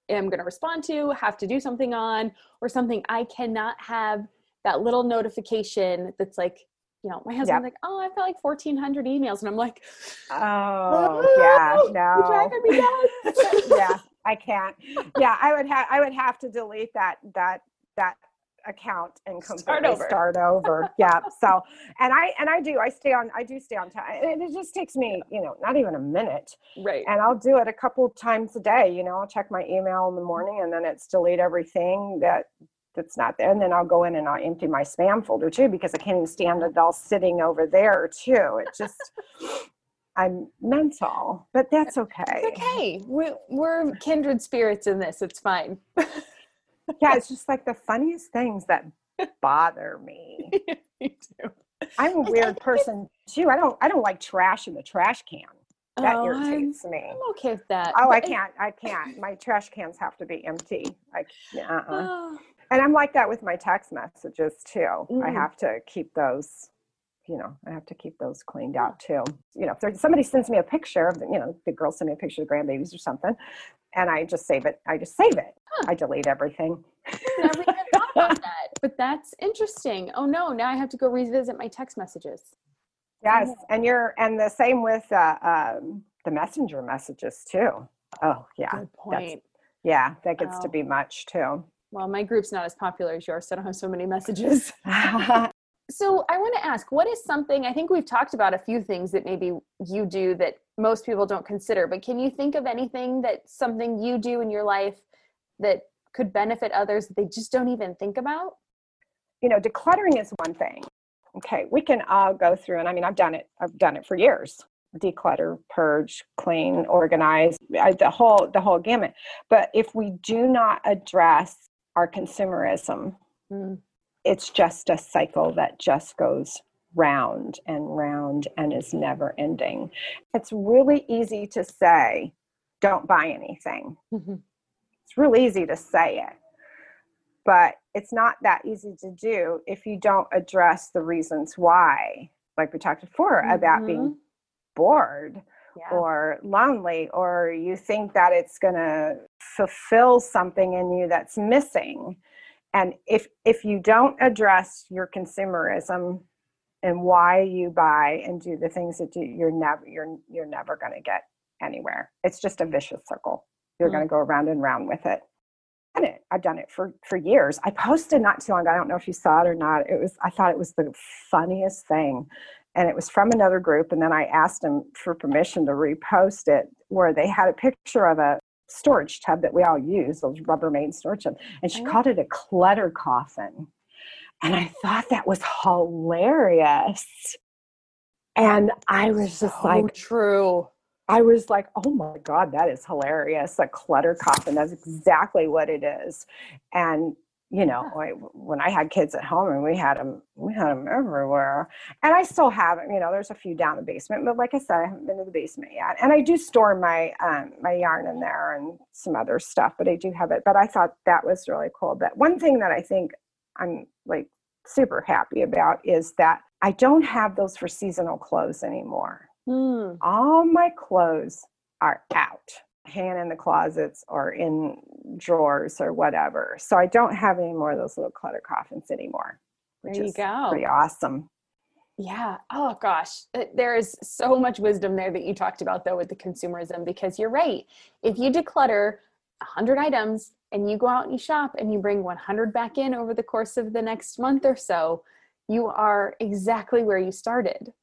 am going to respond to, have to do something on or something I cannot have that little notification that's like, you know, my husband's Yep. like, "Oh, I've got like 1400 emails." And I'm like, Oh, yeah, You're no. yeah, I can't. Yeah, I would have I would have to delete that that that account and completely Start over. start over. yeah. So, and I and I do I stay on I do stay on time. And it just takes me, you know, not even a minute. right. And I'll do it a couple times a day, you know, I'll check my email in the morning and then it's delete everything that that's not there. And then I'll go in and I'll empty my spam folder too because I can't even stand it all sitting over there too. It just I'm mental, but that's okay. It's okay. We're, we're kindred spirits in this. It's fine. yeah, it's just like the funniest things that bother me. Me too. I'm a weird person too. I don't I don't like trash in the trash can. That Oh, I'm- irritates me. I'm okay with that. Oh, I can't. I can't. My trash cans have to be empty. Like, uh-uh. Oh, And I'm like that with my text messages too. I Mm. have to keep those, you know, I have to keep those cleaned out too. You know, if there, somebody sends me a picture of, the, you know, the girl send me a picture of grandbabies or something, and I just save it. I just save it. Huh. I delete everything. never even thought about that. But that's interesting. Oh no, now I have to go revisit my text messages. Yes, and you're and the same with uh, um, the messenger messages too. Oh, yeah. Good point. Yeah, that gets Wow. to be much too. Well, my group's not as popular as yours, so I don't have so many messages. So I want to ask, what is something I think we've talked about a few things that maybe you do that most people don't consider, but can you think of anything that something you do in your life that could benefit others that they just don't even think about? you know, decluttering is one thing. Okay, we can all go through, and I mean, I've done it. I've done it for years. Declutter, purge, clean, organize, the whole the whole gamut. But if we do not address our consumerism, Mm. it's just a cycle that just goes round and round and is never ending. It's really easy to say, "Don't buy anything." It's real easy to say it, but it's not that easy to do if you don't address the reasons why, like we talked before about being bored Yeah. or lonely, or you think that it's going to fulfill something in you that's missing. And if if you don't address your consumerism and why you buy and do the things that do, you're never you're you're never going to get anywhere. It's just a vicious circle. You're Mm. going to go around and round with it. And it, I've done it for for years. I posted not too long ago. I don't know if you saw it or not. It was I thought it was the funniest thing, and it was from another group. And then I asked them for permission to repost it, where they had a picture of a storage tub that we all use, those Rubbermaid storage tub, and she Oh. called it a clutter coffin. And I thought that was hilarious. And I was just So like, true. I was like, oh my God, that is hilarious. A clutter coffin. That's exactly what it is. And, you know, I, when I had kids at home and we had them, we had them everywhere. And I still have them, you know, there's a few down the basement, but like I said, I haven't been to the basement yet. And I do store my, um, my yarn in there and some other stuff, but I do have it. But I thought that was really cool. But one thing that I think I'm like super happy about is that I don't have those for seasonal clothes anymore Hmm. all my clothes are out hanging in the closets or in drawers or whatever so i don't have any more of those little clutter coffins anymore which There you is go. pretty awesome Yeah. Oh gosh, Uh, there is so much wisdom there that you talked about though with the consumerism because you're right. If you declutter 100 items and you go out and you shop and you bring 100 back in over the course of the next month or so, you are exactly where you started.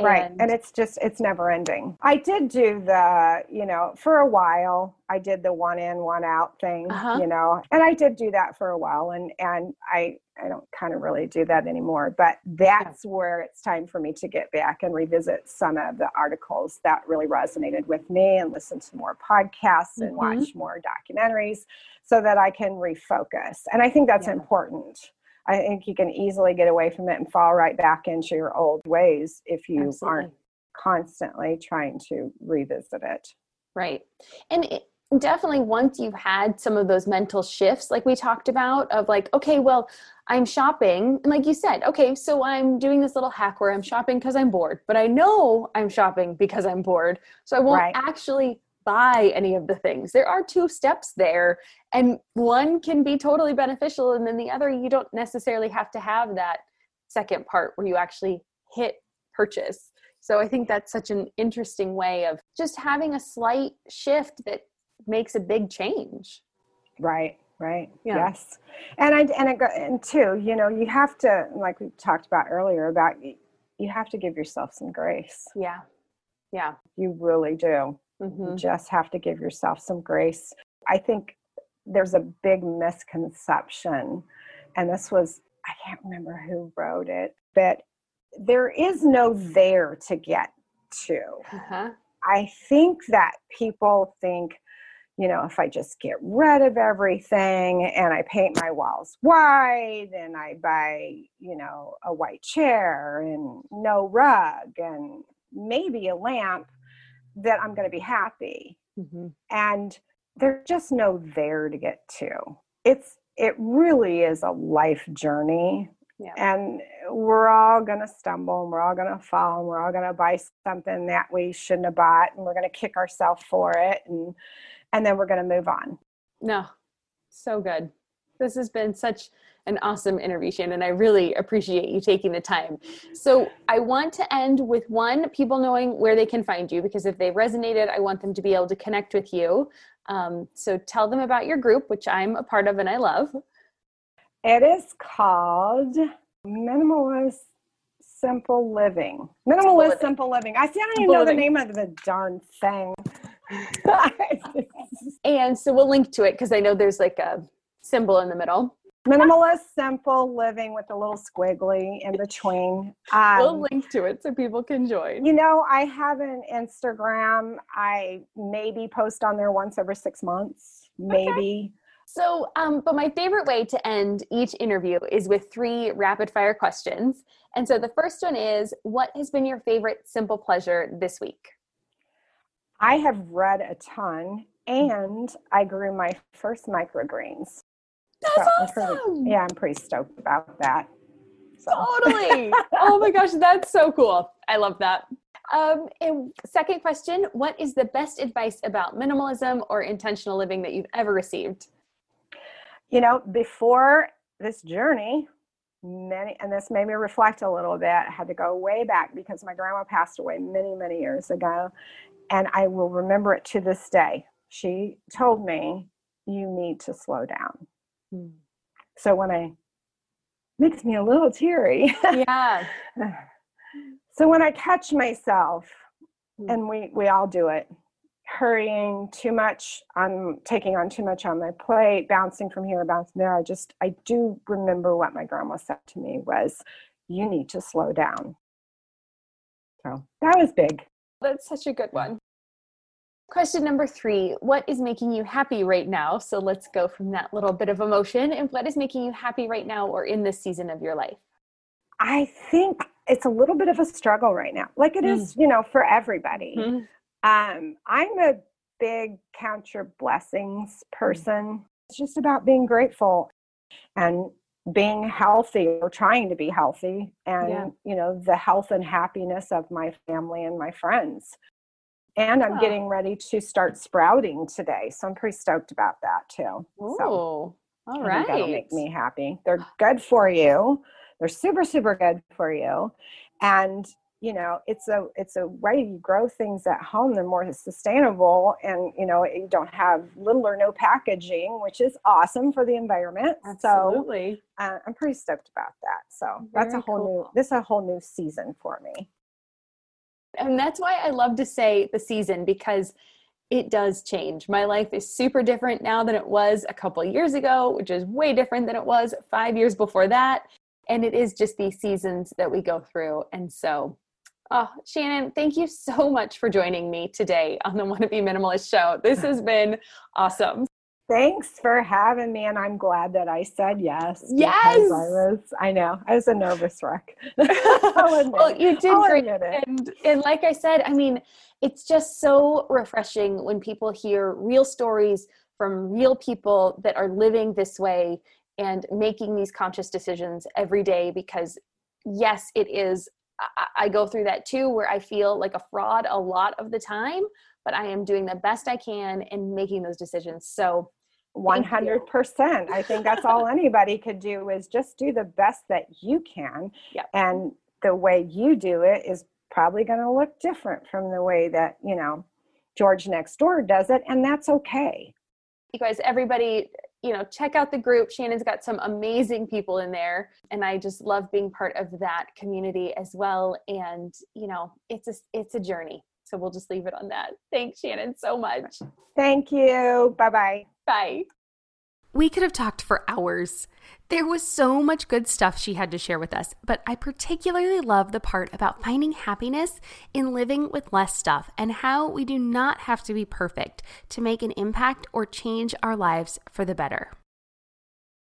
Right and it's just it's never ending i did do the you know for a while i did the one in one out thing Uh-huh. you know and i did do that for a while and and i i don't kind of really do that anymore but that's where it's time for me to get back and revisit some of the articles that really resonated with me and listen to more podcasts and Mhm. watch more documentaries so that i can refocus and i think that's Yeah. important I think you can easily get away from it and fall right back into your old ways if you Absolutely. aren't constantly trying to revisit it. Right. And it, definitely once you've had some of those mental shifts, like we talked about, of like, okay, well, I'm shopping. And like you said, okay, so I'm doing this little hack where I'm shopping because I'm bored, but I know I'm shopping because I'm bored. So I won't Right. actually buy any of the things. There are two steps there, and one can be totally beneficial, and then the other, you don't necessarily have to have that second part where you actually hit purchase. So I think that's such an interesting way of just having a slight shift that makes a big change. Right, right. Yeah. Yes. And I and I go and two, you know, you have to like we talked about earlier about you have to give yourself some grace. Yeah. Yeah. You really do. Hmm You just have to give yourself some grace. I think there's a big misconception, and this was, I can't remember who wrote it, but there is no there to get to. Uh-huh. I think that people think, you know, if I just get rid of everything and I paint my walls white and I buy, you know, a white chair and no rug and maybe a lamp, that I'm going to be happy. hmm And there's just no there to get to. It's it really is a life journey Yeah. and we're all going to stumble and we're all going to fall and we're all going to buy something that we shouldn't have bought and we're going to kick ourselves for it and and then we're going to move on No. So good. This has been such an awesome interview, Shannon. I really appreciate you taking the time. So, I want to end with one people knowing where they can find you because if they resonated, I want them to be able to connect with you. Um, so, tell them about your group, which I'm a part of and I love. It is called Minimalist Simple Living. Minimalist Simple Living. I see. I don't even know the name of the darn thing. and so we'll link to it because I know there's like a symbol in the middle. Minimalist Simple Living with a little squiggly in between. Um, we'll link to it so people can join. You know, I have an Instagram. I maybe post on there once every six months, maybe. Okay. So, um, but my favorite way to end each interview is with three rapid fire questions. And so the first one is What has been your favorite simple pleasure this week? I have read a ton and I grew my first microgreens. That's so awesome. I'm pretty, yeah, I'm pretty stoked about that. So. Totally. oh my gosh, that's so cool. I love that. Um, and second question What is the best advice about minimalism or intentional living that you've ever received? You know, before this journey, many, and this made me reflect a little bit. I had to go way back because my grandma passed away many, many years ago. And I will remember it to this day. She told me, You need to slow down. Hmm. So when I makes me a little teary. Yeah. so when I catch myself, hmm. and we we all do it, hurrying too much i'm taking on too much on my plate bouncing from here bouncing there i just i do remember what my grandma said to me was you need to slow down so that was big that's such a good one question number three what is making you happy right now so let's go from that little bit of emotion and what is making you happy right now or in this season of your life i think it's a little bit of a struggle right now like it is mm. you know for everybody mm-hmm. Um, I'm a big count your blessings mm. person. It's just about being grateful and being healthy or trying to be healthy and yeah. you know the health and happiness of my family and my friends and i'm getting ready to start sprouting today so i'm pretty stoked about that too. Ooh, so all right that'll make me happy. They're good for you. They're super super good for you. And you know it's a it's a way you grow things at home they're more sustainable and you know you don't have little or no packaging which is awesome for the environment. Absolutely. so uh, i'm pretty stoked about that. So Very that's a whole cool. new this is a whole new season for me and that's why i love to say the season because it does change. My life is super different now than it was a couple years ago, which is way different than it was five years before that. And it is just these seasons that we go through. And so Oh, Shannon, thank you so much for joining me today on the Wanna Be Minimalist show. This has been awesome. Thanks for having me, and I'm glad that I said yes. Yes, I was. I know I was a nervous wreck. well, you did I'll great, and and like I said, I mean, it's just so refreshing when people hear real stories from real people that are living this way and making these conscious decisions every day. Because yes, it is I, go through that too, where I feel like a fraud a lot of the time, but I am doing the best I can in making those decisions. So, 100%. I think that's all anybody could do is just do the best that you can. Yep. And the way you do it is probably going to look different from the way that, you know, George next door does it. And that's okay. You guys, everybody you know, check out the group. Shannon's got some amazing people in there, and I just love being part of that community as well. And you know, it's a it's a journey. So we'll just leave it on that. Thanks, Shannon, so much. Thank you. Bye-bye. Bye. We could have talked for hours. There was so much good stuff she had to share with us, but I particularly love the part about finding happiness in living with less stuff and how we do not have to be perfect to make an impact or change our lives for the better.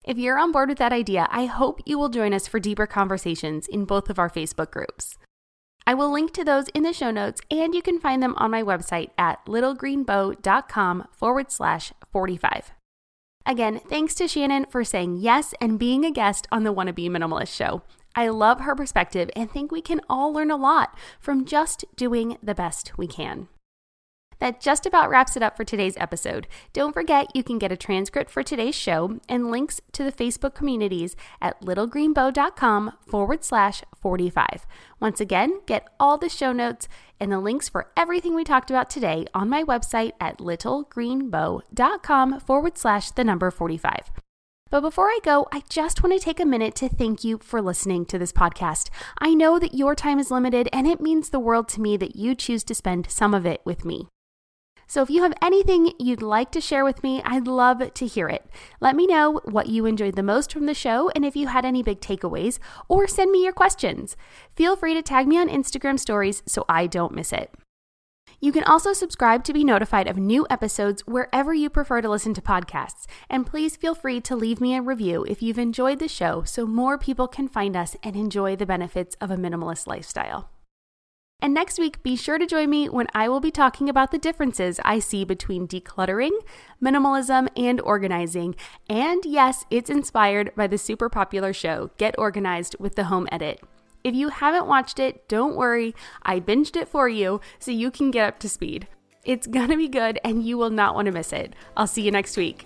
If you're on board with that idea, I hope you will join us for deeper conversations in both of our Facebook groups. I will link to those in the show notes, and you can find them on my website at littlegreenbow.com forward slash 45. Again, thanks to Shannon for saying yes and being a guest on the Wanna Be Minimalist show. I love her perspective and think we can all learn a lot from just doing the best we can. That just about wraps it up for today's episode. Don't forget you can get a transcript for today's show and links to the Facebook communities at littlegreenbow.com forward slash 45. Once again, get all the show notes and the links for everything we talked about today on my website at littlegreenbow.com forward slash the number 45. But before I go, I just want to take a minute to thank you for listening to this podcast. I know that your time is limited, and it means the world to me that you choose to spend some of it with me. So if you have anything you'd like to share with me, I'd love to hear it. Let me know what you enjoyed the most from the show and if you had any big takeaways, or send me your questions. Feel free to tag me on Instagram stories so I don't miss it. You can also subscribe to be notified of new episodes wherever you prefer to listen to podcasts. And please feel free to leave me a review if you've enjoyed the show so more people can find us and enjoy the benefits of a minimalist lifestyle. And next week, be sure to join me when I will be talking about the differences I see between decluttering, minimalism, and organizing. And yes, it's inspired by the super popular show Get Organized with the Home Edit. If you haven't watched it, don't worry, I binged it for you so you can get up to speed. It's gonna be good and you will not wanna miss it. I'll see you next week.